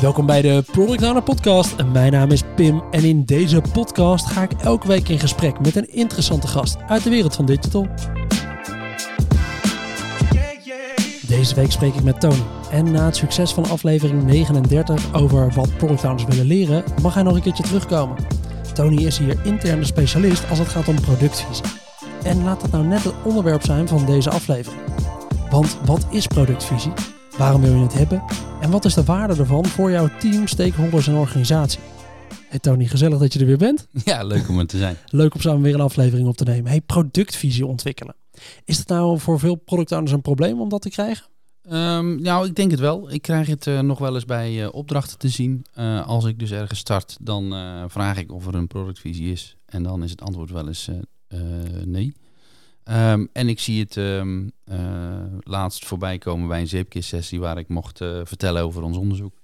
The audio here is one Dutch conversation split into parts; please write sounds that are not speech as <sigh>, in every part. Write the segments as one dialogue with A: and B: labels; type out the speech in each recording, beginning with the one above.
A: Welkom bij de Product Owner Podcast. Mijn naam is Pim en in deze podcast ga ik elke week in gesprek met een interessante gast uit de wereld van digital. Deze week spreek ik met Tony. En na het succes van aflevering 39 over wat product owners willen leren, mag hij nog een keertje terugkomen. Tony is hier interne specialist als het gaat om productvisie. En laat dat nou net het onderwerp zijn van deze aflevering. Want wat is productvisie? Waarom wil je het hebben? En wat is de waarde ervan voor jouw team, stakeholders en organisatie? Hey Tony, gezellig dat je er weer bent. <laughs>
B: Ja, leuk om er te zijn.
A: Leuk om samen weer een aflevering op te nemen. Hey, productvisie ontwikkelen. Is het nou voor veel product owners een probleem om dat te krijgen?
B: Um, nou, ik denk het wel. Ik krijg het uh, nog wel eens bij uh, opdrachten te zien. Uh, als ik dus ergens start, dan vraag ik of er een productvisie is. En dan is het antwoord wel eens nee. Um, en ik zie het um, laatst voorbij komen bij een zeepkist-sessie waar ik mocht vertellen over ons onderzoek.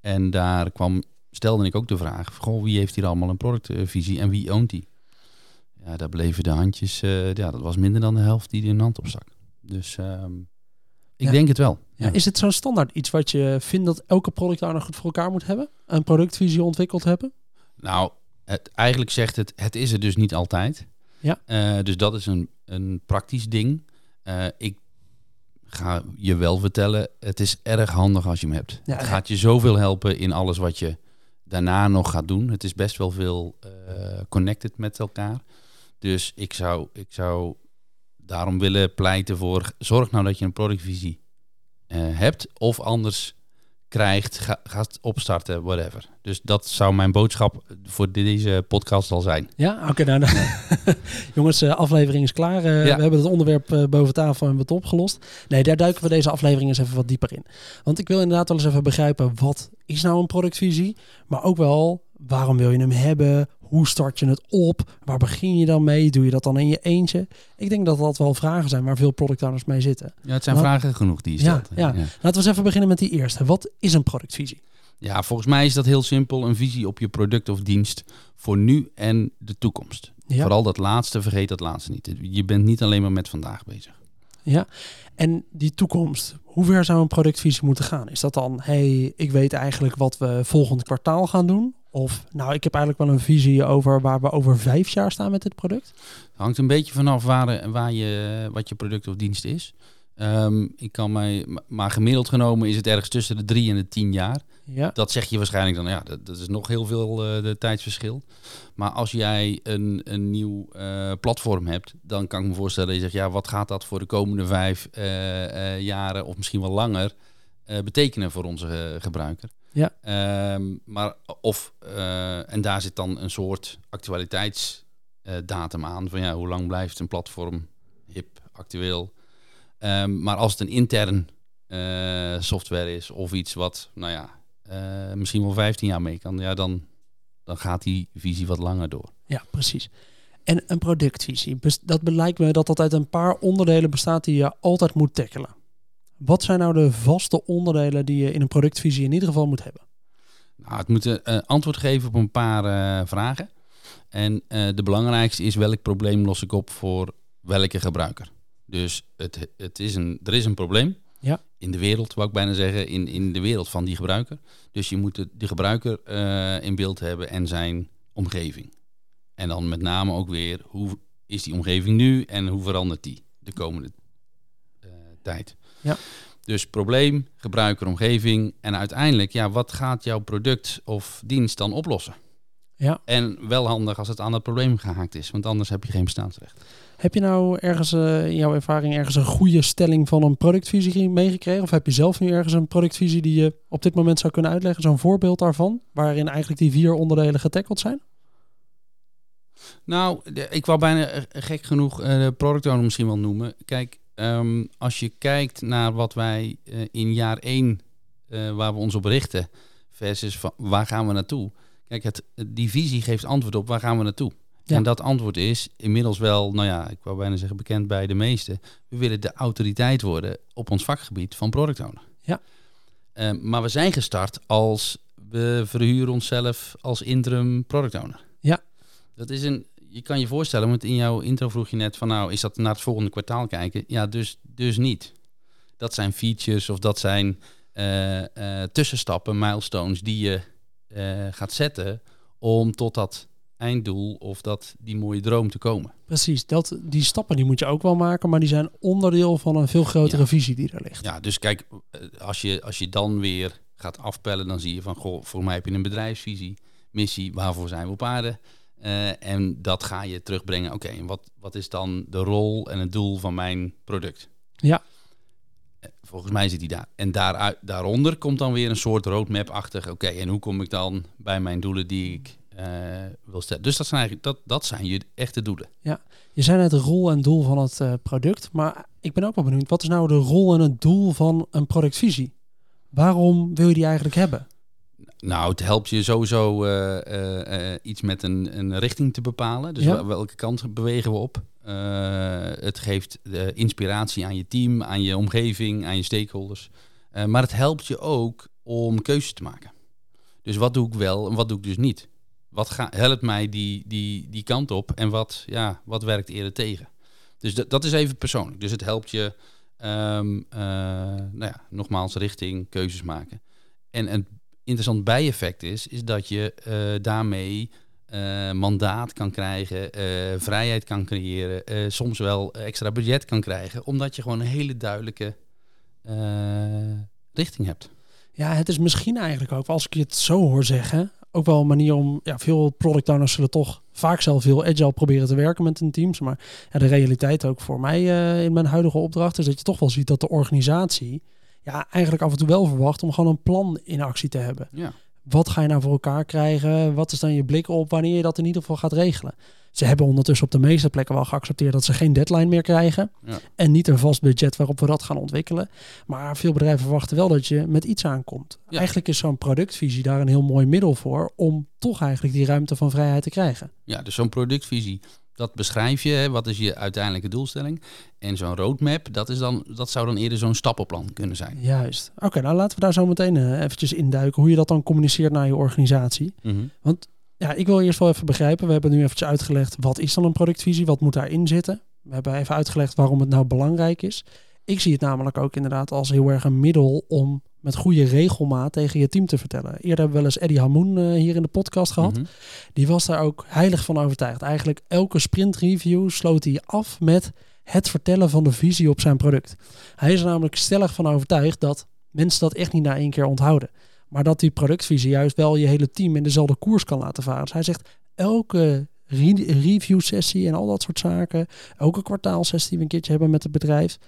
B: En daar kwam, stelde ik ook de vraag: goh, wie heeft hier allemaal een productvisie en wie oont die? Ja, daar bleven de handjes, ja, dat was minder dan de helft die er een hand op stak. Dus ik
A: Ja.
B: denk het wel.
A: Ja, is het zo'n standaard iets wat je vindt dat elke product owner goed voor elkaar moet hebben? Een productvisie ontwikkeld hebben?
B: Nou, het, eigenlijk zegt het, het is er dus niet altijd.
A: Ja.
B: Eh, dus dat is een, een praktisch ding. Eh, ik ga je wel vertellen, het is erg handig als je hem hebt.
A: Ja,
B: het gaat je zoveel helpen in alles wat je daarna nog gaat doen. Het is best wel veel eh, connected met elkaar. Dus ik zou, ik zou daarom willen pleiten voor... zorg nou dat je een productvisie hebt of anders krijgt, ga, gaat opstarten, whatever. Dus dat zou mijn boodschap voor deze podcast al zijn.
A: Ja, oké. nou, dan- <laughs> Jongens, de aflevering is klaar. Eh,
B: Ja.
A: We hebben het onderwerp eh, boven tafel en we hebben het opgelost. Nee, daar duiken we deze aflevering eens even wat dieper in. Want ik wil inderdaad wel eens even begrijpen, wat is nou een productvisie? Maar ook wel, waarom wil je hem hebben? Hoe start je het op? Waar begin je dan mee? Doe je dat dan in je eentje? Ik denk dat dat wel vragen zijn waar veel product owners mee zitten.
B: Ja, het zijn
A: Nou,
B: vragen genoeg die je
A: ja,
B: stelt.
A: ja. Laten we eens even beginnen met die eerste. Wat is een productvisie?
B: Ja, volgens mij is dat heel simpel. Een visie op je product of dienst voor nu en de toekomst.
A: Ja.
B: Vooral dat laatste, vergeet dat laatste niet. Je bent niet alleen maar met vandaag bezig.
A: Ja, en die toekomst, hoe ver zou een productvisie moeten gaan? Is dat dan, hey, ik weet eigenlijk wat we volgend kwartaal gaan doen? Of, nou, ik heb eigenlijk wel een visie over waar we over vijf jaar staan met dit product?
B: Het hangt een beetje vanaf waar, waar je, wat je product of dienst is. Ehm, ik kan mij, maar gemiddeld genomen is het ergens tussen de drie en de tien jaar.
A: Ja,
B: Dat zeg je waarschijnlijk dan, ja, dat, dat is nog heel veel eh, de tijdsverschil. Maar als jij een, een nieuw eh, platform hebt, dan kan ik me voorstellen dat je zegt, ja, wat gaat dat voor de komende vijf eh, jaren of misschien wel langer betekenen voor onze gebruiker?
A: Ja.
B: Ehm, maar of, eh, en daar zit dan een soort actualiteitsdatum aan van ja, hoe lang blijft een platform hip, actueel? Ehm, maar als het een intern eh, software is of iets wat, nou ja, eh, misschien wel 15 jaar mee kan, ja, dan, dan gaat die visie wat langer door.
A: ja, precies. En een productvisie, dat lijkt me dat dat uit een paar onderdelen bestaat die je altijd moet tackelen. Wat zijn nou de vaste onderdelen die je in een productvisie in ieder geval moet hebben?
B: Nou, het moet eh, antwoord geven op een paar eh, vragen. En eh, de belangrijkste is welk probleem los ik op voor welke gebruiker. Dus het, het is een, er is een probleem
A: Ja.
B: in de wereld, wou ik bijna zeggen, in, in de wereld van die gebruiker. Dus je moet de, de gebruiker in beeld hebben en zijn omgeving. En dan met name ook weer, hoe is die omgeving nu en hoe verandert die de komende tijd.
A: Ja.
B: Dus probleem, gebruiker, omgeving en uiteindelijk, ja, wat gaat jouw product of dienst dan oplossen?
A: Ja.
B: En wel handig als het aan het probleem gehaakt is, want anders heb je geen bestaansrecht.
A: Heb je nou ergens eh, in jouw ervaring ergens een goede stelling van een productvisie meegekregen? Of heb je zelf nu ergens een productvisie die je op dit moment zou kunnen uitleggen? Zo'n voorbeeld daarvan, waarin eigenlijk die vier onderdelen getackeld zijn?
B: Nou, ik wou bijna eh, gek genoeg eh, de product owner misschien wel noemen. Kijk, ehm, als je kijkt naar wat wij eh, in jaar 1, waar we ons op richten, versus van, waar gaan we naartoe? Kijk, het, die visie geeft antwoord op waar gaan we naartoe.
A: Ja.
B: En dat antwoord is inmiddels wel, nou ja, ik wou bijna zeggen bekend bij de meesten. We willen de autoriteit worden op ons vakgebied van product owner.
A: Ja.
B: Eh, maar we zijn gestart als we verhuren onszelf als interim product owner.
A: Ja.
B: Dat is een, je kan je voorstellen, want in jouw intro vroeg je net van nou, is dat naar het volgende kwartaal kijken? Ja, dus, dus niet. Dat zijn features of dat zijn eh, eh, tussenstappen, milestones die je eh, gaat zetten om tot dat einddoel of dat die mooie droom te komen.
A: Precies, dat, die stappen die moet je ook wel maken, maar die zijn onderdeel van een veel grotere
B: Ja.
A: visie die er ligt.
B: Ja, dus kijk, als je, als je dan weer gaat afpellen, dan zie je van, goh, voor mij heb je een bedrijfsvisie, missie, waarvoor zijn we op aarde? Eh, en dat ga je terugbrengen. Oké, en wat, wat is dan de rol en het doel van mijn product?
A: Ja.
B: Eh, Volgens mij zit die daar. En daaruit, daaronder komt dan weer een soort roadmap-achtig. Oké, en hoe kom ik dan bij mijn doelen die ik eh, wil stellen? Dus dat zijn eigenlijk dat, dat zijn je echte doelen.
A: Je zei net de rol en doel van het product, maar ik ben ook wel benieuwd, wat is nou de rol en het doel van een productvisie? Waarom wil je die eigenlijk hebben?
B: Nou, het helpt je sowieso eh, eh, eh, iets met een, een richting te bepalen. Dus
A: Ja.
B: welke kant bewegen we op? Het geeft inspiratie aan je team, aan je omgeving, aan je stakeholders. Eh, maar het helpt je ook om keuzes te maken. Dus wat doe ik wel en wat doe ik dus niet? Wat ga, helpt mij die, die, die kant op en wat, ja, wat werkt eerder tegen? Dus dat, dat is even persoonlijk. Dus het helpt je, ehm, eh, nou ja, nogmaals, richting keuzes maken. En een interessant bijeffect is, is dat je eh, daarmee eh, mandaat kan krijgen, eh, vrijheid kan creëren, soms wel extra budget kan krijgen, omdat je gewoon een hele duidelijke richting hebt.
A: Ja, het is misschien eigenlijk ook, als ik je het zo hoor zeggen, ook wel een manier om, ja, veel product owners zullen toch vaak zelf heel agile proberen te werken met hun teams. Maar ja, de realiteit ook voor mij in mijn huidige opdracht is dat je toch wel ziet dat de organisatie ja, eigenlijk af en toe wel verwacht om gewoon een plan in actie te hebben.
B: Ja.
A: Wat ga je nou voor elkaar krijgen? Wat is dan je blik op wanneer je dat in ieder geval gaat regelen? Ze hebben ondertussen op de meeste plekken wel geaccepteerd dat ze geen deadline meer krijgen.
B: Ja.
A: En niet een vast budget waarop we dat gaan ontwikkelen. Maar veel bedrijven verwachten wel dat je met iets aankomt.
B: Ja.
A: Eigenlijk is zo'n productvisie daar een heel mooi middel voor om toch eigenlijk die ruimte van vrijheid te krijgen.
B: Ja, dus zo'n productvisie, dat beschrijf je. Hè, wat is je uiteindelijke doelstelling? En zo'n roadmap, dat, is dan, dat zou dan eerder zo'n stappenplan kunnen zijn.
A: Juist. Oké, nou laten we daar zo meteen eh, eventjes induiken hoe je dat dan communiceert naar je organisatie. Ja, ik wil eerst wel even begrijpen. We hebben nu eventjes uitgelegd wat is dan een productvisie, wat moet daarin zitten. We hebben even uitgelegd waarom het nou belangrijk is. Ik zie het namelijk ook inderdaad als heel erg een middel om met goede regelmaat tegen je team te vertellen. Eerder hebben we wel eens Eddie Hamoun eh, hier in de podcast gehad.
B: Mhm.
A: Die was daar ook heilig van overtuigd. Eigenlijk elke sprint review sloot hij af met het vertellen van de visie op zijn product. Hij is er namelijk stellig van overtuigd dat mensen dat echt niet na één keer onthouden. Maar dat die productvisie juist wel je hele team in dezelfde koers kan laten varen. Dus hij zegt elke re- review sessie en al dat soort zaken. Elke kwartaalsessie die we een keertje hebben met het bedrijf.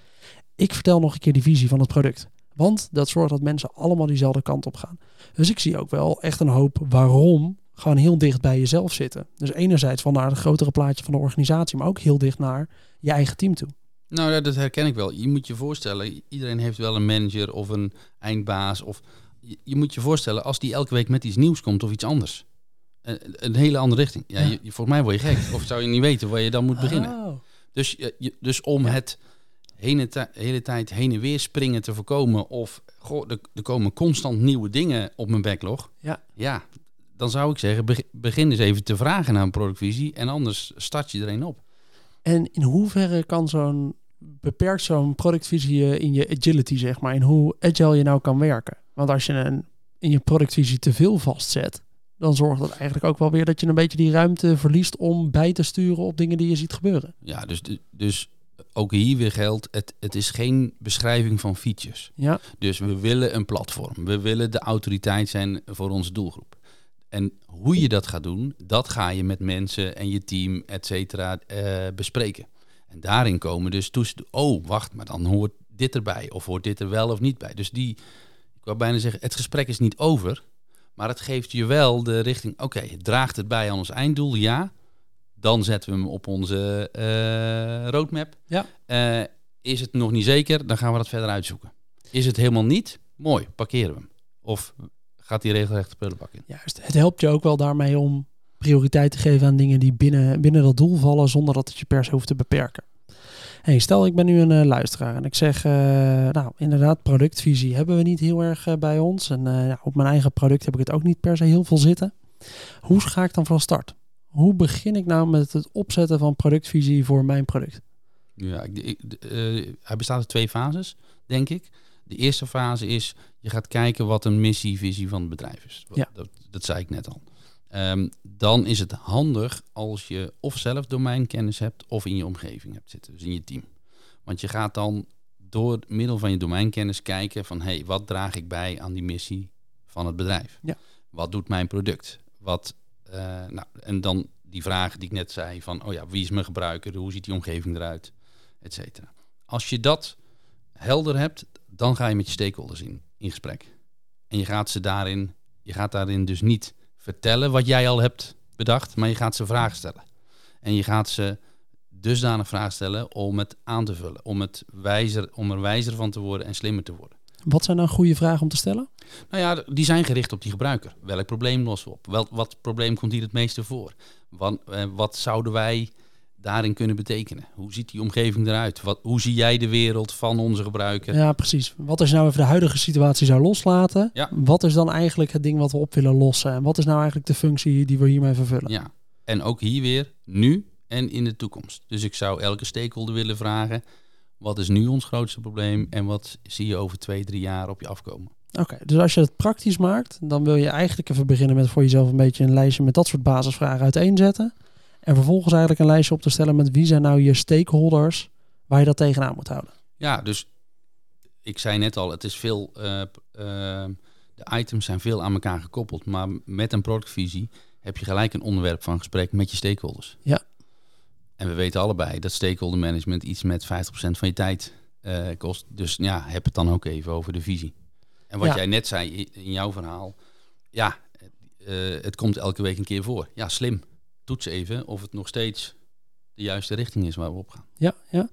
A: Ik vertel nog een keer die visie van het product. Want dat zorgt dat mensen allemaal diezelfde kant op gaan. Dus ik zie ook wel echt een hoop waarom gewoon heel dicht bij jezelf zitten. Dus enerzijds van naar het grotere plaatje van de organisatie, maar ook heel dicht naar je eigen team toe.
B: Nou, dat herken ik wel. Je moet je voorstellen, iedereen heeft wel een manager of een eindbaas. Of je, je moet je voorstellen, als die elke week met iets nieuws komt of iets anders. Een, een hele andere richting. Ja,
A: Ja.
B: Je, volgens mij word je gek. Of zou je niet weten waar je dan moet beginnen.
A: Oh.
B: Dus, je- dus om het hele, ti- hele tijd heen en weer springen te voorkomen. Of goh, er, er komen constant nieuwe dingen op mijn backlog.
A: Ja.
B: ja dan zou ik zeggen, beg- begin eens even te vragen naar een productvisie. En anders start je er een op.
A: En in hoeverre kan zo'n beperkt zo'n productvisie in je agility, zeg maar, in hoe agile je nou kan werken? Want als je een, in je productvisie te veel vastzet, dan zorgt dat eigenlijk ook wel weer dat je een beetje die ruimte verliest om bij te sturen op dingen die je ziet gebeuren.
B: Ja, dus, dus ook hier weer geldt, het, het is geen beschrijving van features.
A: Ja,
B: Dus we willen een platform. We willen de autoriteit zijn voor onze doelgroep. En hoe je dat gaat doen, dat ga je met mensen en je team, et cetera, eh, bespreken. En daarin komen dus toes... Oh, wacht, maar dan hoort dit erbij. Of hoort dit er wel of niet bij. Dus die, ik wou bijna zeggen, het gesprek is niet over. Maar het geeft je wel de richting... Oké, draagt het bij aan ons einddoel? Ja. Dan zetten we hem op onze eh, roadmap.
A: Ja.
B: Eh, is het nog niet zeker? Dan gaan we dat verder uitzoeken. Is het helemaal niet? Mooi, parkeren we hem. Of gaat die regelrecht de prullenbak in?
A: juist. Het helpt je ook wel daarmee om prioriteit te geven aan dingen die binnen, binnen dat doel vallen, zonder dat het je per se hoeft te beperken. Hey, stel ik ben nu een eh, luisteraar en ik zeg, nou inderdaad, productvisie hebben we niet heel erg bij ons. En ja, op mijn eigen product heb ik het ook niet per se heel veel zitten. Hoe ga ik dan van start? Hoe begin ik nou met het opzetten van productvisie voor mijn product?
B: Ja, ik, eh, hij bestaat uit twee fases, denk ik. De eerste fase is, je gaat kijken wat een missie, visie van het bedrijf is.
A: Ja.
B: Dat, dat zei ik net al. Ehm, dan is het handig als je of zelf domeinkennis hebt of in je omgeving hebt zitten, dus in je team. Want je gaat dan door middel van je domeinkennis kijken van, hé, hey, wat draag ik bij aan die missie van het bedrijf?
A: Ja.
B: Wat doet mijn product? Wat, nou, en dan die vragen die ik net zei van, oh ja, wie is mijn gebruiker? Hoe ziet die omgeving eruit? Et cetera. Als je dat helder hebt, dan ga je met je stakeholders in, in gesprek. En je gaat ze daarin, je gaat daarin dus niet vertellen wat jij al hebt bedacht, maar je gaat ze vragen stellen. En je gaat ze dusdanig vragen stellen om het aan te vullen, om, het wijzer, om er wijzer van te worden en slimmer te worden.
A: Wat zijn nou goede vragen om te stellen?
B: Nou ja, die zijn gericht op die gebruiker. Welk probleem lossen we op? Wel, wat probleem komt hier het meeste voor? Wat, eh, wat zouden wij daarin kunnen betekenen? Hoe ziet die omgeving eruit? Wat, hoe zie jij de wereld van onze gebruiker?
A: Ja, precies. Wat als je nou even de huidige situatie zou loslaten?
B: Ja.
A: Wat is dan eigenlijk het ding wat we op willen lossen? En wat is nou eigenlijk de functie die we hiermee vervullen?
B: Ja, en ook hier weer nu en in de toekomst. Dus ik zou elke stakeholder willen vragen: wat is nu ons grootste probleem en wat zie je over twee, drie jaar op je afkomen?
A: Oké, dus als je het praktisch maakt, dan wil je eigenlijk even beginnen met voor jezelf een beetje een lijstje met dat soort basisvragen uiteenzetten. En vervolgens eigenlijk een lijstje op te stellen met wie zijn nou je stakeholders waar je dat tegenaan moet houden.
B: Ja, dus ik zei net al, het is veel, uh, uh, de items zijn veel aan elkaar gekoppeld, maar met een productvisie heb je gelijk een onderwerp van gesprek met je stakeholders.
A: Ja.
B: En we weten allebei dat stakeholder management iets met 50% van je tijd uh, kost. Dus ja, heb het dan ook even over de visie. En wat
A: Ja.
B: jij net zei in jouw verhaal, ja, uh, het komt elke week een keer voor. Ja, slim. Toets even of het nog steeds de juiste richting is waar we op gaan.
A: Ja, ja.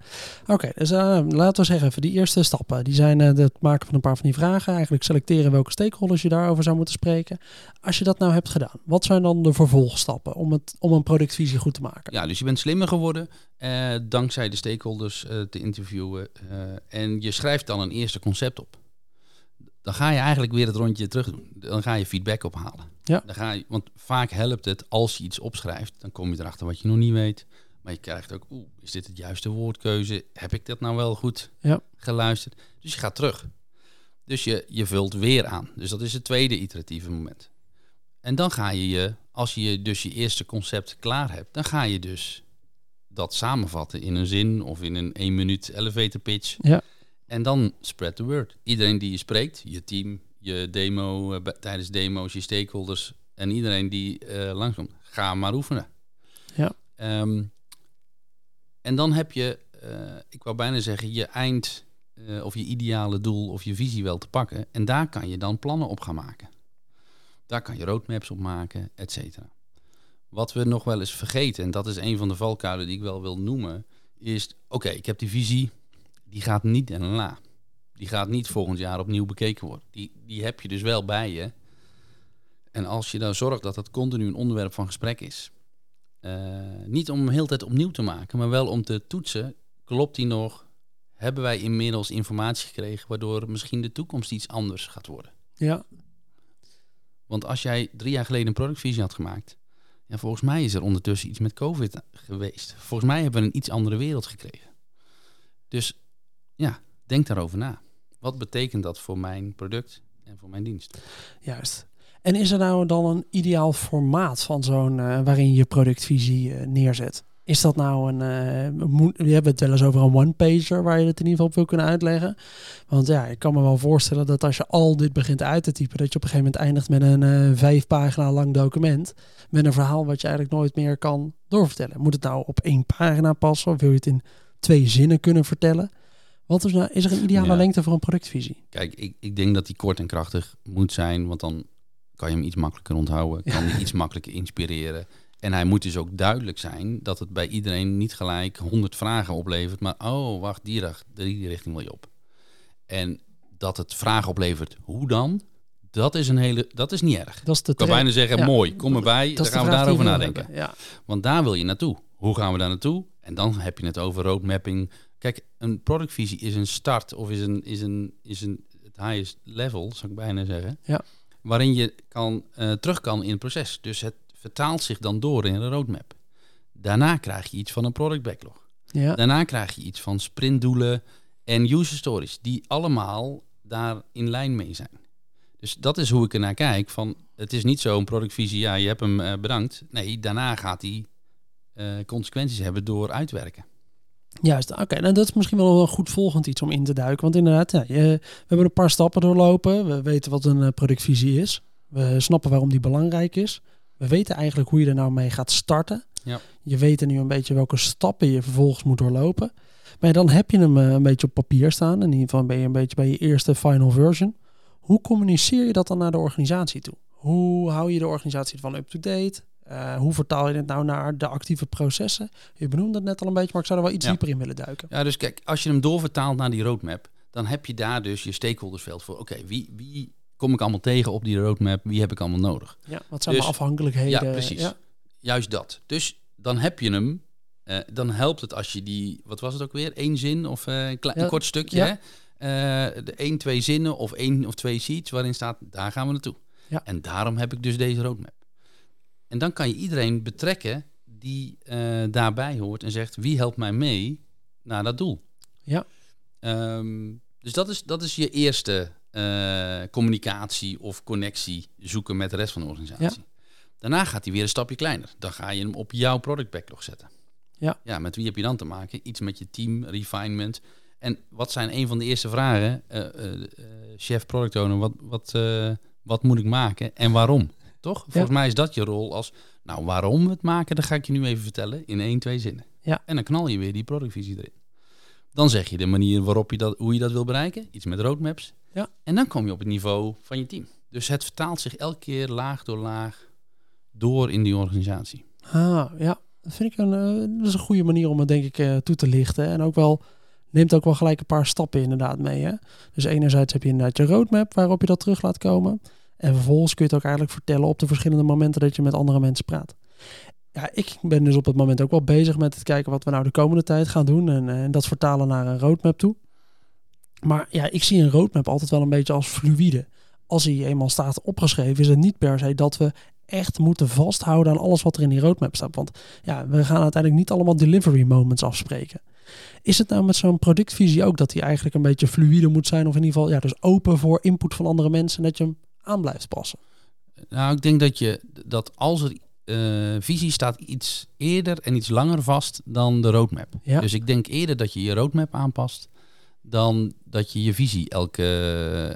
A: Oké, dus uh, laten we zeggen even die eerste stappen. Die zijn uh, het maken van een paar van die vragen. Eigenlijk selecteren welke stakeholders je daarover zou moeten spreken. Als je dat nou hebt gedaan, wat zijn dan de vervolgstappen om, het, om een productvisie goed te maken?
B: Ja, dus je bent slimmer geworden uh, dankzij de stakeholders te interviewen. en je schrijft dan een eerste concept op. Dan ga je eigenlijk weer het rondje terug doen. Dan ga je feedback ophalen.
A: Ja.
B: Dan ga je, want vaak helpt het als je iets opschrijft. Dan kom je erachter wat je nog niet weet. Maar je krijgt ook, oeh, is dit het juiste woordkeuze? Heb ik dat nou wel goed
A: ja.
B: geluisterd? Dus je gaat terug. Dus je, je vult weer aan. Dus dat is het tweede iteratieve moment. En dan ga je je, als je dus je eerste concept klaar hebt, dan ga je dus dat samenvatten in een zin of in een één minuut elevator pitch.
A: Ja.
B: En dan spread the word. Iedereen die je spreekt, je team, je demo, uh, tijdens demo's, je stakeholders en iedereen die uh, langskomt, ga maar oefenen.
A: Ja.
B: Um, en dan heb je, uh, ik wou bijna zeggen, je eind uh, of je ideale doel of je visie wel te pakken. En daar kan je dan plannen op gaan maken. Daar kan je roadmaps op maken, et cetera. Wat we nog wel eens vergeten, en dat is een van de valkuilen die ik wel wil noemen, is: oké, ik heb die visie, die gaat niet een la. Die gaat niet volgend jaar opnieuw bekeken worden. Die, die heb je dus wel bij je. En als je dan zorgt dat dat continu een onderwerp van gesprek is, niet om hem heel tijd opnieuw te maken, maar wel om te toetsen, klopt die nog? Hebben wij inmiddels informatie gekregen waardoor misschien de toekomst iets anders gaat worden?
A: Ja.
B: Want als jij drie jaar geleden een productvisie had gemaakt, ja, volgens mij is er ondertussen iets met COVID geweest. Volgens mij hebben we een iets andere wereld gekregen. Dus ja, denk daarover na. Wat betekent dat voor mijn product en voor mijn dienst?
A: Juist. En is er nou dan een ideaal formaat van zo'n uh, waarin je productvisie uh, neerzet? Is dat nou een. Uh, moet, we hebben het wel eens over een one-pager waar je het in ieder geval op wil kunnen uitleggen. Want ja, ik kan me wel voorstellen dat als je al dit begint uit te typen, dat je op een gegeven moment eindigt met een uh, vijf pagina lang document. Met een verhaal wat je eigenlijk nooit meer kan doorvertellen. Moet het nou op één pagina passen of wil je het in twee zinnen kunnen vertellen? Wat is, nou, is er een ideale ja. lengte voor een productvisie?
B: Kijk, ik, ik denk dat die kort en krachtig moet zijn, want dan kan je hem iets makkelijker onthouden, kan je <laughs> iets makkelijker inspireren. En hij moet dus ook duidelijk zijn dat het bij iedereen niet gelijk honderd vragen oplevert, maar oh, wacht, die, die richting wil je op. En dat het vragen oplevert, hoe dan? Dat is een hele, dat is niet erg.
A: Dat is de
B: ik kan bijna zeggen, ja. mooi, kom erbij, dan gaan we daarover nadenken.
A: Ja.
B: Want daar wil je naartoe. Hoe gaan we daar naartoe? En dan heb je het over roadmapping. Kijk, een productvisie is een start of is een, is een, is een het highest level, zou ik bijna zeggen.
A: Ja
B: waarin je kan, uh, terug kan in het proces. Dus het vertaalt zich dan door in een roadmap. Daarna krijg je iets van een product backlog.
A: Ja.
B: Daarna krijg je iets van sprintdoelen en user stories, die allemaal daar in lijn mee zijn. Dus dat is hoe ik er naar kijk. Van, het is niet zo een productvisie, ja, je hebt hem eh, bedankt. Nee, daarna gaat hij eh, consequenties hebben door uitwerken.
A: Juist, oké. nou, dat is misschien wel een goed volgend iets om in te duiken. Want inderdaad, ja, we hebben een paar stappen doorlopen. We weten wat een uh, productvisie is. We snappen waarom die belangrijk is. We weten eigenlijk hoe je er nou mee gaat starten.
B: Ja.
A: Je weet er nu een beetje welke stappen je vervolgens moet doorlopen. Maar dan heb je hem een beetje op papier staan. In ieder geval ben je een beetje bij je eerste final version. Hoe communiceer je dat dan naar de organisatie toe? Hoe hou je de organisatie van up-to-date? Uh, hoe vertaal je dit nou naar de actieve processen? Je benoemde het net al een beetje, maar ik zou er wel iets
B: Ja.
A: dieper in willen duiken.
B: Ja, dus kijk, als je hem doorvertaalt naar die roadmap, dan heb je daar dus je stakeholdersveld voor. Oké, wie, wie kom ik allemaal tegen op die roadmap? Wie heb ik allemaal nodig?
A: Ja, wat zijn
B: Dus-
A: mijn afhankelijkheden?
B: Ja, precies.
A: Ja,
B: Juist dat. Dus dan heb je hem. eh, dan helpt het als je die, wat was het ook weer? Eén zin of eh, een, klein,
A: Ja,
B: een kort stukje. Hè? Eh, de één, twee zinnen of één of twee sheets waarin staat, daar gaan we naartoe.
A: Ja.
B: En daarom heb ik dus deze roadmap. En dan kan je iedereen betrekken die eh, daarbij hoort en zegt, wie helpt mij mee naar dat doel?
A: Ja.
B: Ehm, dus dat is, dat is je eerste eh, communicatie of connectie zoeken met de rest van de organisatie. Daarna gaat hij weer een stapje kleiner. Dan ga je hem op jouw product backlog zetten.
A: Ja.
B: ja, met wie heb je dan te maken? Iets met je team, refinement. En wat zijn een van de eerste vragen? Eh, chef product owner, wat, wat, wat moet ik maken en waarom? Toch? Volgens mij is dat je rol als, nou waarom we het maken, dat ga ik je nu even vertellen in één, twee zinnen.
A: Ja.
B: En dan knal je weer die productvisie erin. Dan zeg je de manier waarop je dat, hoe je dat wil bereiken. Iets met roadmaps.
A: Ja.
B: En dan kom je op het niveau van je team. Dus het vertaalt zich elke keer laag door laag door in die organisatie.
A: Ah, ja. Dat vind ik een, eh, dat is een goede manier om het denk ik eh, toe te lichten. En ook wel, neemt ook wel gelijk een paar stappen inderdaad mee. Hè? Dus enerzijds heb je inderdaad je roadmap waarop je dat terug laat komen. En vervolgens kun je het ook eigenlijk vertellen op de verschillende momenten dat je met andere mensen praat. Ja, ik ben dus op het moment ook wel bezig met het kijken wat we nou de komende tijd gaan doen. En, eh, en dat vertalen naar een roadmap toe. Maar ja, ik zie een roadmap altijd wel een beetje als fluïde. Als hij eenmaal staat opgeschreven, is het niet per se dat we echt moeten vasthouden aan alles wat er in die roadmap staat. Want ja, we gaan uiteindelijk niet allemaal delivery moments afspreken. Is het nou met zo'n productvisie ook dat die eigenlijk een beetje fluïde moet zijn? Of in ieder geval ja, dus open voor input van andere mensen en dat je hem aan blijft passen?
B: Nou, ik denk dat je dat als er eh, visie staat iets eerder en iets langer vast dan de roadmap.
A: Ja.
B: Dus ik denk eerder dat je je roadmap aanpast dan dat je je visie elke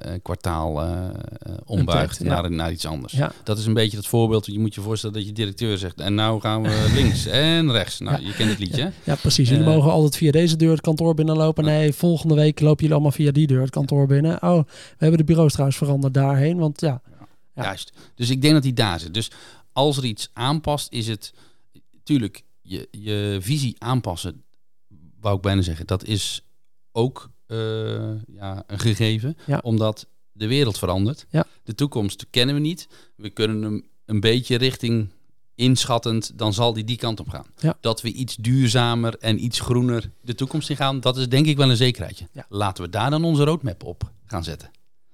B: eh, kwartaal eh, eh, ombuigt
A: ja.
B: naar, naar iets anders.
A: Ja,
B: Dat is een beetje het voorbeeld. Je moet je voorstellen dat je directeur zegt en nou gaan we <laughs> links en rechts. Nou, je kent het liedje.
A: ja precies. Jullie mogen altijd via deze deur het kantoor binnenlopen. Nee, volgende week lopen jullie allemaal via die deur het kantoor binnen. Oh, we hebben de bureaus trouwens veranderd daarheen. Want ja.
B: Juist. Dus ik denk dat hij daar zit. Dus als er iets aanpast, is het... Tuurlijk, je, je visie aanpassen, wou ik bijna zeggen, dat is ook ja, een gegeven.
A: Ja.
B: Omdat de wereld verandert.
A: Ja.
B: De toekomst kennen we niet. We kunnen hem een beetje richting inschattend, dan zal die die kant op gaan.
A: Ja.
B: Dat we iets duurzamer en iets groener de toekomst in gaan, dat is denk ik wel een zekerheidje.
A: Ja.
B: Laten we daar dan onze roadmap op gaan zetten.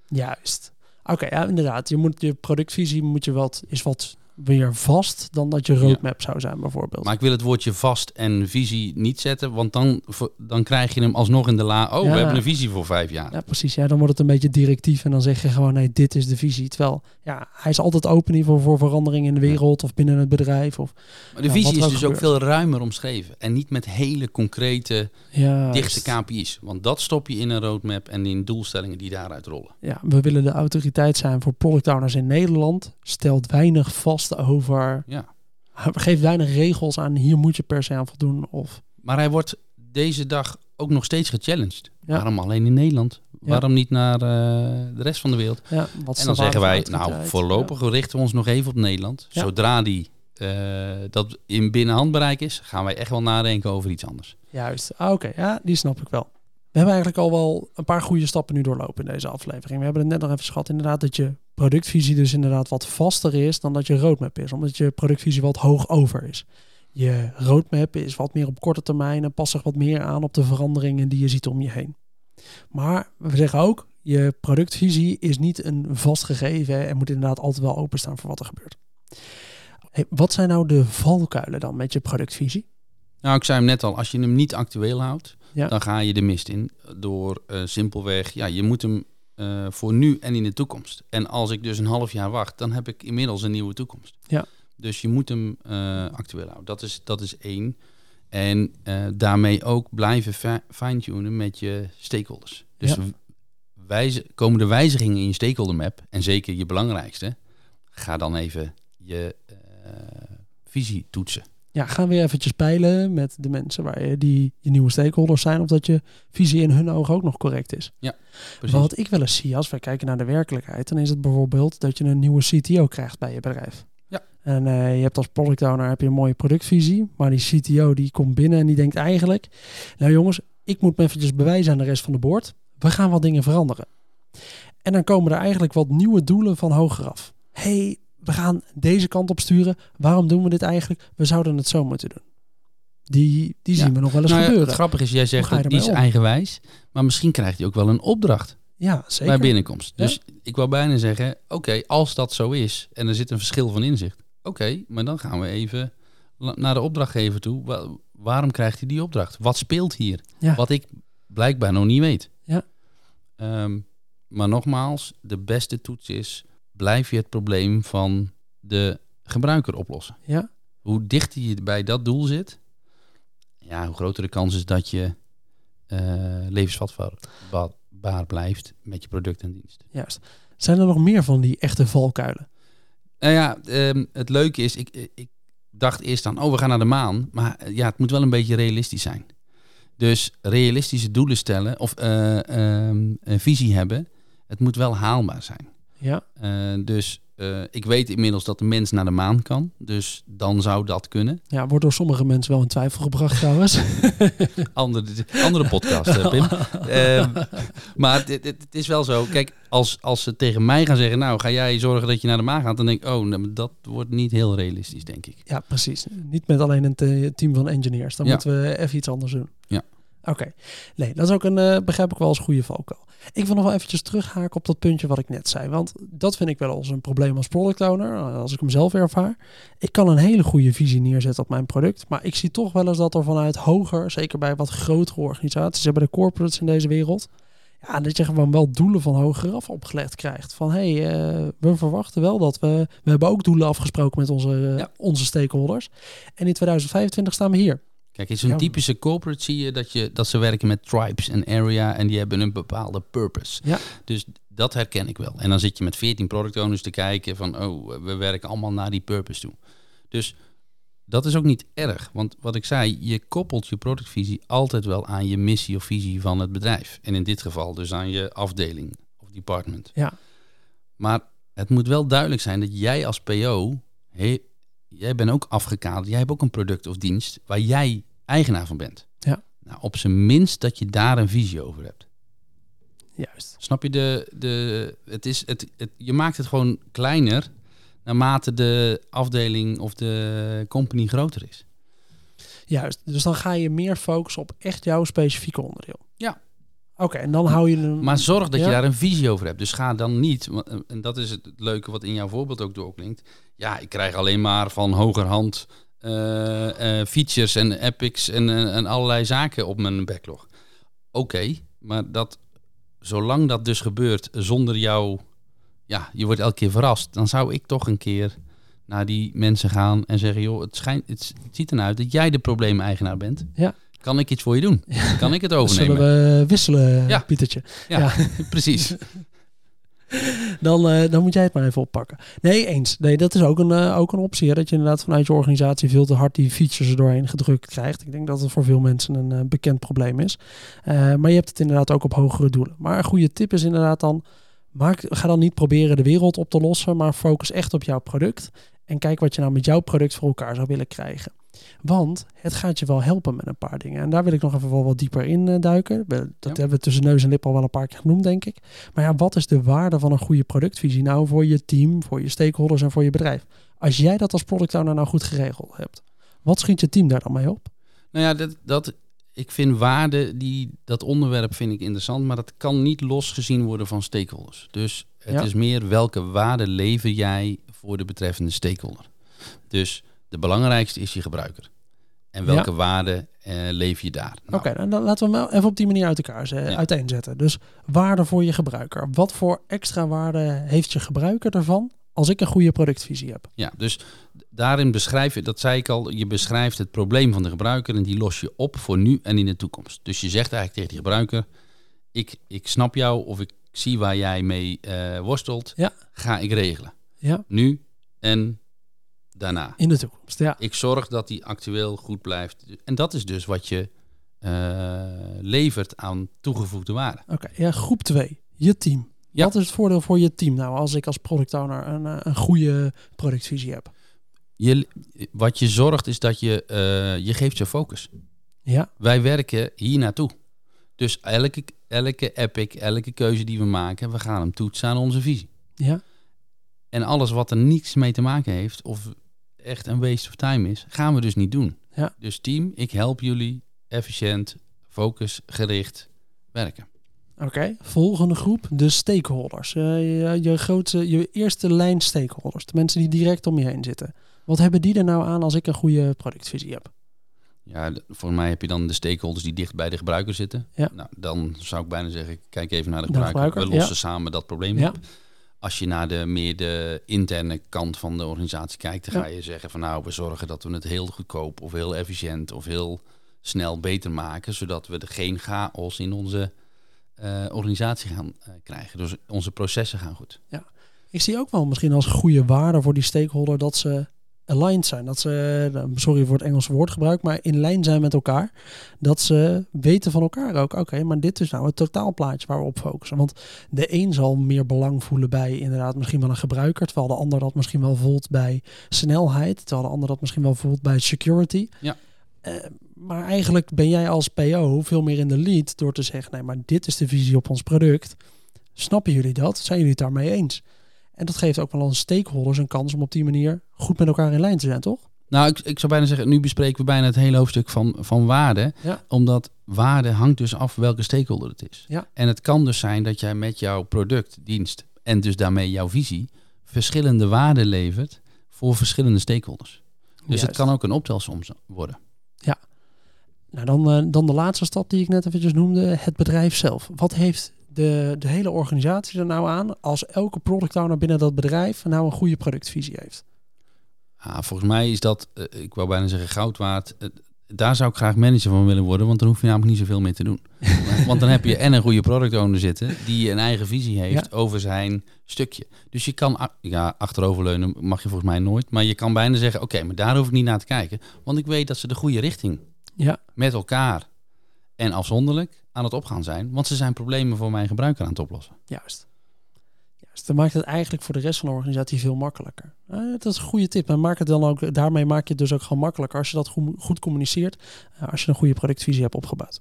A: Juist. Oké, ja, inderdaad. Je, moet, je productvisie moet je wat, is wat weer vast dan dat je roadmap zou zijn, bijvoorbeeld.
B: Maar ik wil het woordje vast en visie niet zetten, want dan, dan krijg je hem alsnog in de la. Oh,
A: Ja.
B: we hebben een visie voor vijf jaar.
A: Ja, precies. Ja, dan wordt het een beetje directief en dan zeg je gewoon, nee, dit is de visie. Terwijl, ja, hij is altijd open in ieder geval voor verandering in de wereld of binnen het bedrijf. Of,
B: Maar de
A: Ja,
B: visie is dus
A: ook
B: ook veel ruimer omschreven en niet met hele concrete, dichte KPI's. Want dat stop je in een roadmap en in doelstellingen die daaruit rollen.
A: ja, we willen de autoriteit zijn voor product owners in Nederland. Stelt weinig vast over,
B: Ja. <laughs>
A: geeft weinig regels aan, hier moet je per se aan voldoen. Of,
B: Maar hij wordt deze dag ook nog steeds gechallenged.
A: Ja.
B: Waarom alleen in Nederland? Waarom niet naar eh, de rest van de wereld?
A: ja, wat
B: En dan zeggen wij, nou voorlopig richten we ons nog even op Nederland. Zodra die eh, dat in binnen handbereik is, gaan wij echt wel nadenken over iets anders.
A: Juist. Ah, Oké, ja, die snap ik wel. We hebben eigenlijk al wel een paar goede stappen nu doorlopen in deze aflevering. We hebben het net nog even schat inderdaad dat je productvisie dus inderdaad wat vaster is dan dat je roadmap is. Omdat je productvisie wat hoog over is. Je roadmap is wat meer op korte termijn en past zich wat meer aan op de veranderingen die je ziet om je heen. Maar we zeggen ook, je productvisie is niet een vast gegeven en moet inderdaad altijd wel openstaan voor wat er gebeurt. Hey, wat zijn nou de valkuilen dan met je productvisie?
B: Nou, ik zei hem net al, als je hem niet actueel houdt,
A: Ja.
B: dan ga je de mist in. Door eh, simpelweg, ja, je moet hem eh, voor nu en in de toekomst. En als ik dus een half jaar wacht, dan heb ik inmiddels een nieuwe toekomst.
A: Ja.
B: Dus je moet hem eh, actueel houden. Dat is, dat is één. En daarmee ook blijven fi- fine-tunen met je stakeholders. Dus
A: Ja.
B: wijze, komen er wijzigingen in je stakeholder map, en zeker je belangrijkste, ga dan even je visie toetsen.
A: Ja, gaan weer eventjes peilen met de mensen waar je die je nieuwe stakeholders zijn, of dat je visie in hun ogen ook nog correct is.
B: Precies.
A: Wat ik wel eens zie als we kijken naar de werkelijkheid, dan is het bijvoorbeeld dat je een nieuwe CTO krijgt bij je bedrijf.
B: Ja.
A: En eh, je hebt als product owner heb je een mooie productvisie, maar die CTO die komt binnen en die denkt eigenlijk, nou jongens, ik moet me eventjes bewijzen aan de rest van de boord, we gaan wat dingen veranderen. En dan komen er eigenlijk wat nieuwe doelen van hoger af. hey, we gaan deze kant op sturen. Waarom doen we dit eigenlijk? We zouden het zo moeten doen. Die, die
B: Ja.
A: zien we nog wel eens
B: Nou ja,
A: gebeuren.
B: het grappige is, jij zegt dat die is
A: om?
B: eigenwijs, maar misschien krijgt hij ook wel een opdracht
A: ja, zeker.
B: bij binnenkomst.
A: Ja.
B: Dus ik wou bijna zeggen, oké, als dat zo is en er zit een verschil van inzicht, oké, maar dan gaan we even naar de opdrachtgever toe. Wa- waarom krijgt hij die opdracht? Wat speelt hier? Wat ik blijkbaar nog niet weet.
A: Ja.
B: Ehm, maar nogmaals, de beste toets is, blijf je het probleem van de gebruiker oplossen.
A: Ja,
B: Hoe dichter je bij dat doel zit, ja, hoe groter de kans is dat je eh levensvatbaar ba- baar blijft met je product en dienst.
A: juist. Zijn er nog meer van die echte valkuilen?
B: Nou ja, ehm, het leuke is, ik, ik dacht eerst aan, oh, we gaan naar de maan. Maar eh, ja, het moet wel een beetje realistisch zijn. Dus realistische doelen stellen of eh, ehm, een visie hebben, het moet wel haalbaar zijn.
A: Ja,
B: Eh, dus eh, ik weet inmiddels dat de mens naar de maan kan. Dus dan zou dat kunnen.
A: ja wordt door sommige mensen wel in twijfel gebracht trouwens. <laughs>
B: Andere, andere podcast, eh, Pim. <laughs> Ehm, maar het, het, het is wel zo. Kijk, als, als ze tegen mij gaan zeggen... nou, ga jij zorgen dat je naar de maan gaat... dan denk ik, oh, nou, dat wordt niet heel realistisch, denk ik.
A: ja, precies. Niet met alleen een te- team van engineers. Dan
B: Ja.
A: moeten we even iets anders doen.
B: Ja.
A: Oké. Nee, dat is ook een, eh, begrijp ik wel als goede valkuil. Ik wil nog wel eventjes terughaken op dat puntje wat ik net zei. Want dat vind ik wel als een probleem als product owner, eh, als ik hem zelf ervaar. Ik kan een hele goede visie neerzetten op mijn product. Maar ik zie toch wel eens dat er vanuit hoger, zeker bij wat grotere organisaties, hebben de corporates in deze wereld. Ja, dat je gewoon wel doelen van hoger af opgelegd krijgt. Van hé, hey, eh, we verwachten wel dat we. We hebben ook doelen afgesproken met onze,
B: Ja.
A: onze stakeholders. En in 2025 staan we hier.
B: Kijk, in zo'n
A: Ja.
B: typische corporate zie je dat, je dat ze werken met tribes en area... en die hebben een bepaalde purpose.
A: Ja.
B: Dus dat herken ik wel. En dan zit je met 14 product owners te kijken van... oh, we werken allemaal naar die purpose toe. Dus dat is ook niet erg. Want wat ik zei, je koppelt je productvisie altijd wel aan je missie of visie van het bedrijf. En in dit geval dus aan je afdeling of department.
A: Ja.
B: Maar het moet wel duidelijk zijn dat jij als PO, he, jij bent ook afgekaderd. Jij hebt ook een product of dienst waar jij eigenaar van bent.
A: Ja.
B: Nou, op zijn minst dat je daar een visie over hebt.
A: Juist.
B: Snap je de, de het is het, het je maakt het gewoon kleiner naarmate de afdeling of de company groter is.
A: Juist. Dus dan ga je meer focussen op echt jouw specifieke onderdeel.
B: Ja.
A: Oké, en dan hou je hem.
B: Maar zorg dat
A: Ja.
B: je daar een visie over hebt. Dus ga dan niet, en dat is het leuke wat in jouw voorbeeld ook doorklinkt. Ja, ik krijg alleen maar van hogerhand features en epics en, en, en allerlei zaken op mijn backlog. Oké, maar dat, zolang dat dus gebeurt zonder jou, ja, je wordt elke keer verrast, dan zou ik toch een keer naar die mensen gaan en zeggen, joh, het, schijnt, het, ziet ernaar uit dat jij de probleemeigenaar bent.
A: Ja.
B: Kan ik iets voor je doen? Kan ik het overnemen?
A: zullen we wisselen,
B: Ja.
A: Pietertje.
B: Ja,
A: Ja. <laughs>
B: precies. <laughs> <laughs>
A: Dan, eh, dan moet jij het maar even oppakken. Nee, eens. Nee, dat is ook een, eh, ook een optie. Dat je inderdaad vanuit je organisatie veel te hard die features er doorheen gedrukt krijgt. Ik denk dat het voor veel mensen een eh, bekend probleem is. Maar je hebt het inderdaad ook op hogere doelen. Maar een goede tip is inderdaad dan... Maak, ga dan niet proberen de wereld op te lossen, maar focus echt op jouw product. En kijk wat je nou met jouw product voor elkaar zou willen krijgen. Want het gaat je wel helpen met een paar dingen. En daar wil ik nog even wel wat dieper in eh, duiken. Dat
B: Ja.
A: hebben we tussen neus en lip al wel een paar keer genoemd, denk ik. Maar ja, wat is de waarde van een goede productvisie nou voor je team, voor je stakeholders en voor je bedrijf? Als jij dat als product owner nou goed geregeld hebt, wat schiet je team daar dan mee op?
B: Nou ja, dat, dat, ik vind waarde, die, dat onderwerp vind ik interessant, maar dat kan niet losgezien worden van stakeholders. Dus het
A: Ja.
B: is meer welke waarde lever jij voor de betreffende stakeholder. Dus de belangrijkste is je gebruiker. En welke waarde uh, leef je daar?
A: Nou. Oké, dan laten we hem even op die manier uit elkaar ja. uiteenzetten. Dus waarde voor je gebruiker. Wat voor extra waarde heeft je gebruiker ervan als ik een goede productvisie heb?
B: Ja, dus daarin beschrijf je, dat zei ik al, je beschrijft het probleem van de gebruiker en die los je op voor nu en in de toekomst. Dus je zegt eigenlijk tegen die gebruiker, ik, ik snap jou of ik zie waar jij mee uh, worstelt,
A: ja.
B: ga ik regelen.
A: Ja.
B: Nu en daarna.
A: In de toekomst, ja.
B: Ik zorg dat die actueel goed blijft. En dat is dus wat je uh, levert aan toegevoegde waarde.
A: Oké, ja, groep 2, je team. Ja. Wat is het voordeel voor je team nou als ik als product owner een, eh, een goede productvisie heb?
B: Je, wat je zorgt is dat je, uh, je geeft je focus.
A: Ja.
B: Wij werken hier naartoe. Dus elke, elke epic, elke keuze die we maken, we gaan hem toetsen aan onze visie.
A: Ja.
B: En alles wat er niets mee te maken heeft, of echt een waste of time is, gaan we dus niet doen.
A: Ja.
B: Dus team, ik help jullie efficiënt, focusgericht werken.
A: Oké, volgende groep, de stakeholders. Uh, je, je, grootste, je eerste lijn stakeholders, de mensen die direct om je heen zitten. Wat hebben die er nou aan als ik een goede productvisie heb?
B: Ja, voor mij heb je dan de stakeholders die dicht bij de gebruiker zitten.
A: Ja.
B: Nou, dan zou ik bijna zeggen, kijk even naar de gebruiker. De gebruiker We lossen samen dat probleem
A: ja.
B: op. Als je naar de meer de interne kant van de organisatie kijkt, dan ga je zeggen van nou, we zorgen dat we het heel goedkoop of heel efficiënt of heel snel beter maken, zodat we er geen chaos in onze uh, organisatie gaan uh, krijgen. Dus onze processen gaan goed.
A: Ja, ik zie ook wel misschien als goede waarde voor die stakeholder dat ze aligned zijn. Dat ze, nou, sorry voor het Engelse woordgebruik, maar in lijn zijn met elkaar. Dat ze weten van elkaar ook, oké, maar dit is nou het totaalplaatje waar we op focussen. Want de een zal meer belang voelen bij inderdaad misschien wel een gebruiker, terwijl de ander dat misschien wel voelt bij snelheid, terwijl de ander dat misschien wel voelt bij security.
B: Ja.
A: Uh, maar eigenlijk ben jij als PO veel meer in de lead door te zeggen, nee, maar dit is de visie op ons product. Snappen jullie dat? Zijn jullie het daarmee eens? En dat geeft ook wel aan stakeholders een kans om op die manier goed met elkaar in lijn te zijn, toch?
B: Nou, ik, ik zou bijna zeggen, nu bespreken we bijna het hele hoofdstuk van, van waarde.
A: Ja.
B: Omdat waarde hangt dus af welke stakeholder het is.
A: Ja.
B: En het kan dus zijn dat jij met jouw product, dienst en dus daarmee jouw visie verschillende waarden levert voor verschillende stakeholders. Dus
A: Juist.
B: het kan ook een optelsom worden.
A: Ja. Nou, dan, uh, dan de laatste stap die ik net eventjes noemde, het bedrijf zelf. Wat heeft de, de hele organisatie er nou aan als elke product owner binnen dat bedrijf nou een goede productvisie heeft?
B: Ja, volgens mij is dat, uh, ik wou bijna zeggen, goud waard. Uh, daar zou ik graag manager van willen worden, want dan hoef je namelijk niet zoveel mee te doen. <laughs> want dan heb je en een goede product owner zitten die een eigen visie heeft ja. over zijn stukje. Dus je kan, ja, achteroverleunen mag je volgens mij nooit, maar je kan bijna zeggen, oké, okay, maar daar hoef ik niet naar te kijken, want ik weet dat ze de goede richting
A: ja.
B: met elkaar en afzonderlijk aan het opgaan zijn. Want ze zijn problemen voor mijn gebruiker aan het oplossen.
A: Juist. Juist. Dan maakt het eigenlijk voor de rest van de organisatie veel makkelijker. Uh, dat is een goede tip. En maak het dan ook, daarmee maak je het dus ook gewoon makkelijker als je dat goed, goed communiceert. Uh, als je een goede productvisie hebt opgebouwd.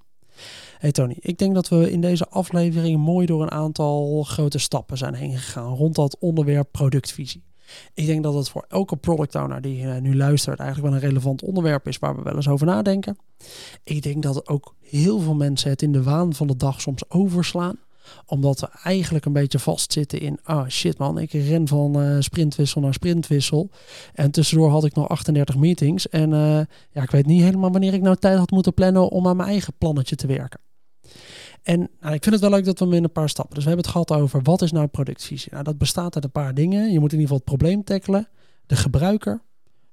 A: Hey Tony, ik denk dat we in deze aflevering mooi door een aantal grote stappen zijn heen gegaan rond dat onderwerp productvisie. Ik denk dat het voor elke product owner die uh, nu luistert eigenlijk wel een relevant onderwerp is waar we wel eens over nadenken. Ik denk dat ook heel veel mensen het in de waan van de dag soms overslaan omdat we eigenlijk een beetje vastzitten in, ah shit man, ik ren van uh, sprintwissel naar sprintwissel. En tussendoor had ik nog 38 meetings. En uh, ja, ik weet niet helemaal wanneer ik nou tijd had moeten plannen om aan mijn eigen plannetje te werken. En nou, ik vind het wel leuk dat we hem in een paar stappen. Dus we hebben het gehad over wat is nou productvisie. Nou, dat bestaat uit een paar dingen. Je moet in ieder geval het probleem tackelen, de gebruiker,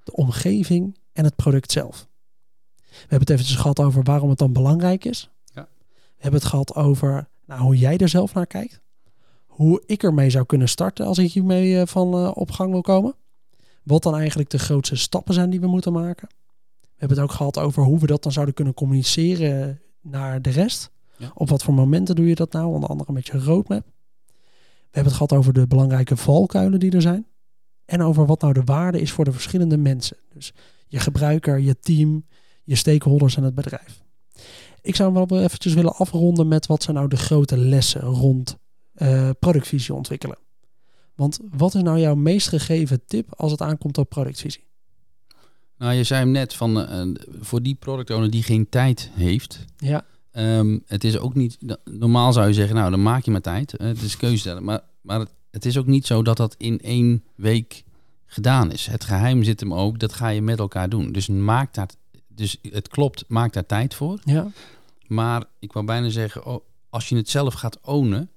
A: de omgeving en het product zelf. We hebben het eventjes gehad over waarom het dan belangrijk is.
B: Ja.
A: We hebben het gehad over nou, hoe jij er zelf naar kijkt. Hoe ik ermee zou kunnen starten als ik hiermee uh, van uh, op gang wil komen. Wat dan eigenlijk de grootste stappen zijn die we moeten maken. We hebben het ook gehad over hoe we dat dan zouden kunnen communiceren naar de rest.
B: Ja.
A: Op wat voor momenten doe je dat nou? Onder andere met je roadmap. We hebben het gehad over de belangrijke valkuilen die er zijn. En over wat nou de waarde is voor de verschillende mensen. Dus je gebruiker, je team, je stakeholders en het bedrijf. Ik zou wel eventjes willen afronden met wat zijn nou de grote lessen rond uh, productvisie ontwikkelen. Want wat is nou jouw meest gegeven tip als het aankomt op productvisie?
B: Nou, je zei hem net van uh, voor die product owner die geen tijd heeft.
A: Ja.
B: Um, het is ook niet. Normaal zou je zeggen, nou dan maak je maar tijd. Uh, het is keuze stellen. Maar, maar het, het is ook niet zo dat dat in één week gedaan is. Het geheim zit hem ook, dat ga je met elkaar doen. Dus maak daar dus het klopt, maak daar tijd voor.
A: Ja.
B: Maar ik wou bijna zeggen, oh, als je het zelf gaat ownen,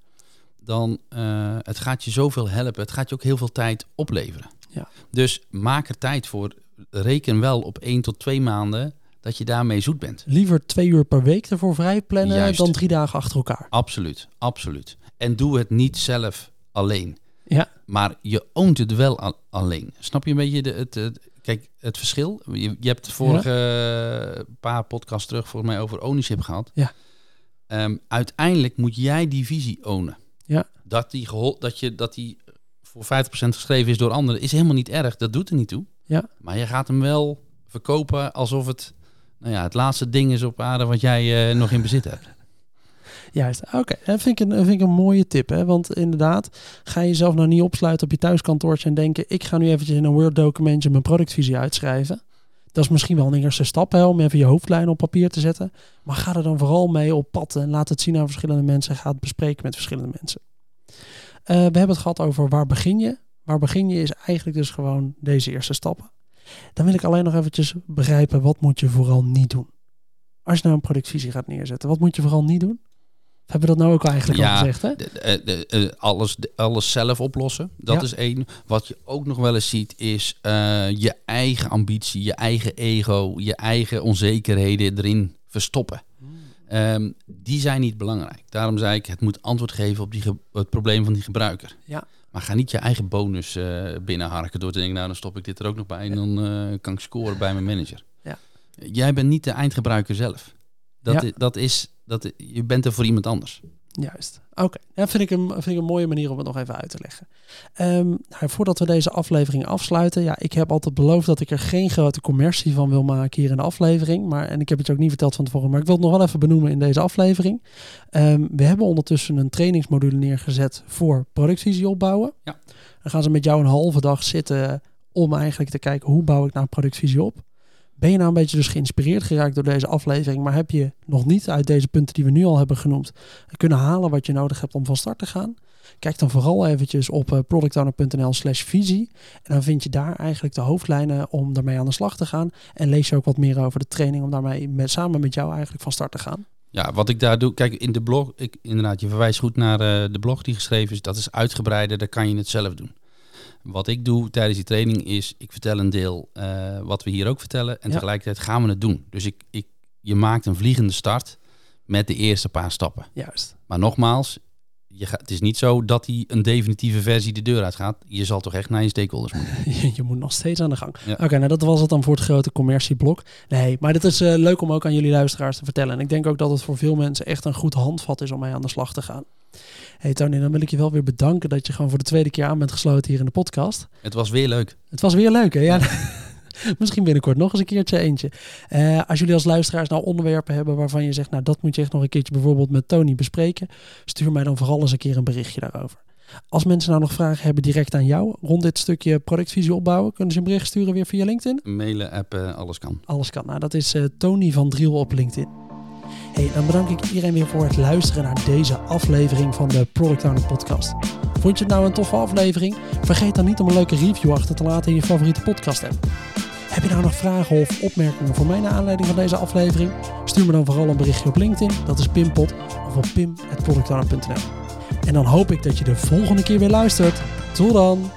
B: dan uh, het gaat je zoveel helpen. Het gaat je ook heel veel tijd opleveren.
A: Ja.
B: Dus maak er tijd voor. Reken wel op één tot twee maanden dat je daarmee zoet bent.
A: Liever twee uur per week ervoor vrij plannen
B: Juist.
A: dan drie dagen achter elkaar.
B: Absoluut, absoluut. En doe het niet zelf alleen.
A: Ja.
B: Maar je oont het wel al- alleen. Snap je een beetje de, het, het- kijk, het verschil? Je, je hebt vorige eh, paar podcasts terug voor mij over ownership gehad.
A: Ja.
B: Ehm, uiteindelijk moet jij die visie ownen.
A: Ja.
B: Dat die, gehol, dat, je, dat die voor 50% geschreven is door anderen is helemaal niet erg. Dat doet er niet toe.
A: Ja.
B: Maar je gaat hem wel verkopen alsof het nou ja, het laatste ding is op aarde wat jij eh, nog in bezit hebt.
A: Juist, oké. Dat vind, ik een- vind ik een mooie tip. Hè? Want inderdaad, ga je jezelf nou niet opsluiten op je thuiskantoortje en denken... ik ga nu eventjes in een Word-documentje mijn productvisie uitschrijven. Dat is misschien wel een eerste stap om even je hoofdlijn op papier te zetten. Maar ga er dan vooral mee op pad en laat het zien aan verschillende mensen. en Ga het bespreken met verschillende mensen. Eh, we hebben het gehad over waar begin je. Waar begin je is eigenlijk dus gewoon deze eerste stappen. Dan wil ik alleen nog eventjes begrijpen, wat moet je vooral niet doen? Als je nou een productvisie gaat neerzetten, wat moet je vooral niet doen? Of hebben we dat nou ook eigenlijk
B: Ja,
A: al gezegd, hè?
B: De- de- de- eh, alles, alles zelf oplossen. Dat
A: Ja.
B: is één. Wat je ook nog wel eens ziet is eh, je eigen ambitie, je eigen ego, je eigen onzekerheden erin verstoppen. Ehm, die zijn niet belangrijk. Daarom zei ik, het moet antwoord geven op die het probleem van die gebruiker.
A: Ja.
B: Maar ga niet je eigen bonus eh, binnenharken door te denken, nou dan stop ik dit er ook nog bij en dan eh, kan ik scoren bij mijn manager.
A: Ja.
B: Jij bent niet de eindgebruiker zelf. Dat,
A: Ja.
B: dat is, dat, je bent er voor iemand anders.
A: Juist. Oké, dat vind ik, een, vind ik een mooie manier om het nog even uit te leggen. Ehm, nou, voordat we deze aflevering afsluiten, ja, ik heb altijd beloofd dat ik er geen grote commercie van wil maken hier in de aflevering. Maar, en ik heb het je ook niet verteld van tevoren, maar ik wil het nog wel even benoemen in deze aflevering. Ehm, we hebben ondertussen een trainingsmodule neergezet voor productvisie opbouwen.
B: Ja.
A: Dan gaan ze met jou een halve dag zitten om eigenlijk te kijken hoe bouw ik nou productvisie op. Ben je nou een beetje dus geïnspireerd geraakt door deze aflevering, maar heb je nog niet uit deze punten die we nu al hebben genoemd kunnen halen wat je nodig hebt om van start te gaan? Kijk dan vooral eventjes op uh, productowner.nl slash visie. En dan vind je daar eigenlijk de hoofdlijnen om daarmee aan de slag te gaan. En lees je ook wat meer over de training om daarmee samen met jou eigenlijk van start te gaan.
B: Ja, wat ik daar doe, kijk in de blog, ik, inderdaad, je verwijst goed naar eh, de blog die geschreven is. Dat is uitgebreider, daar kan je het zelf doen. Wat ik doe tijdens die training is, ik vertel een deel eh, wat we hier ook vertellen. En
A: Ja.
B: tegelijkertijd gaan we het doen. Dus ik, ik, je maakt een vliegende start met de eerste paar stappen.
A: Juist.
B: Maar nogmaals, je gaat, het is niet zo dat die een definitieve versie de deur uitgaat. Je zal toch echt naar je stakeholders moeten. <laughs>
A: je, je moet nog steeds aan de gang.
B: Ja.
A: Oké, nou dat was het dan voor het grote commercieblok. Nee, maar dit is eh, leuk om ook aan jullie luisteraars te vertellen. En ik denk ook dat het voor veel mensen echt een goed handvat is om mee aan de slag te gaan. Hey Tony, dan wil ik je wel weer bedanken dat je gewoon voor de tweede keer aan bent gesloten hier in de podcast.
B: Het was weer leuk.
A: Het was weer leuk, hè? Ja. <laughs> Misschien binnenkort nog eens een keertje eentje. Eh, als jullie als luisteraars nou onderwerpen hebben waarvan je zegt, nou dat moet je echt nog een keertje bijvoorbeeld met Tony bespreken, stuur mij dan vooral eens een keer een berichtje daarover. Als mensen nou nog vragen hebben direct aan jou rond dit stukje productvisie opbouwen, kunnen ze een bericht sturen weer via LinkedIn?
B: Mailen, appen, alles kan.
A: Alles kan. Nou, dat is eh, Tony van Driel op LinkedIn. Dan bedank ik iedereen weer voor het luisteren naar deze aflevering van de Product Owner Podcast. Vond je het nou een toffe aflevering? Vergeet dan niet om een leuke review achter te laten in je favoriete podcast app. Heb je nou nog vragen of opmerkingen voor mij naar aanleiding van deze aflevering? Stuur me dan vooral een berichtje op LinkedIn, dat is Pimpot, of op pim.productowner.nl. En dan hoop ik dat je de volgende keer weer luistert. Tot dan!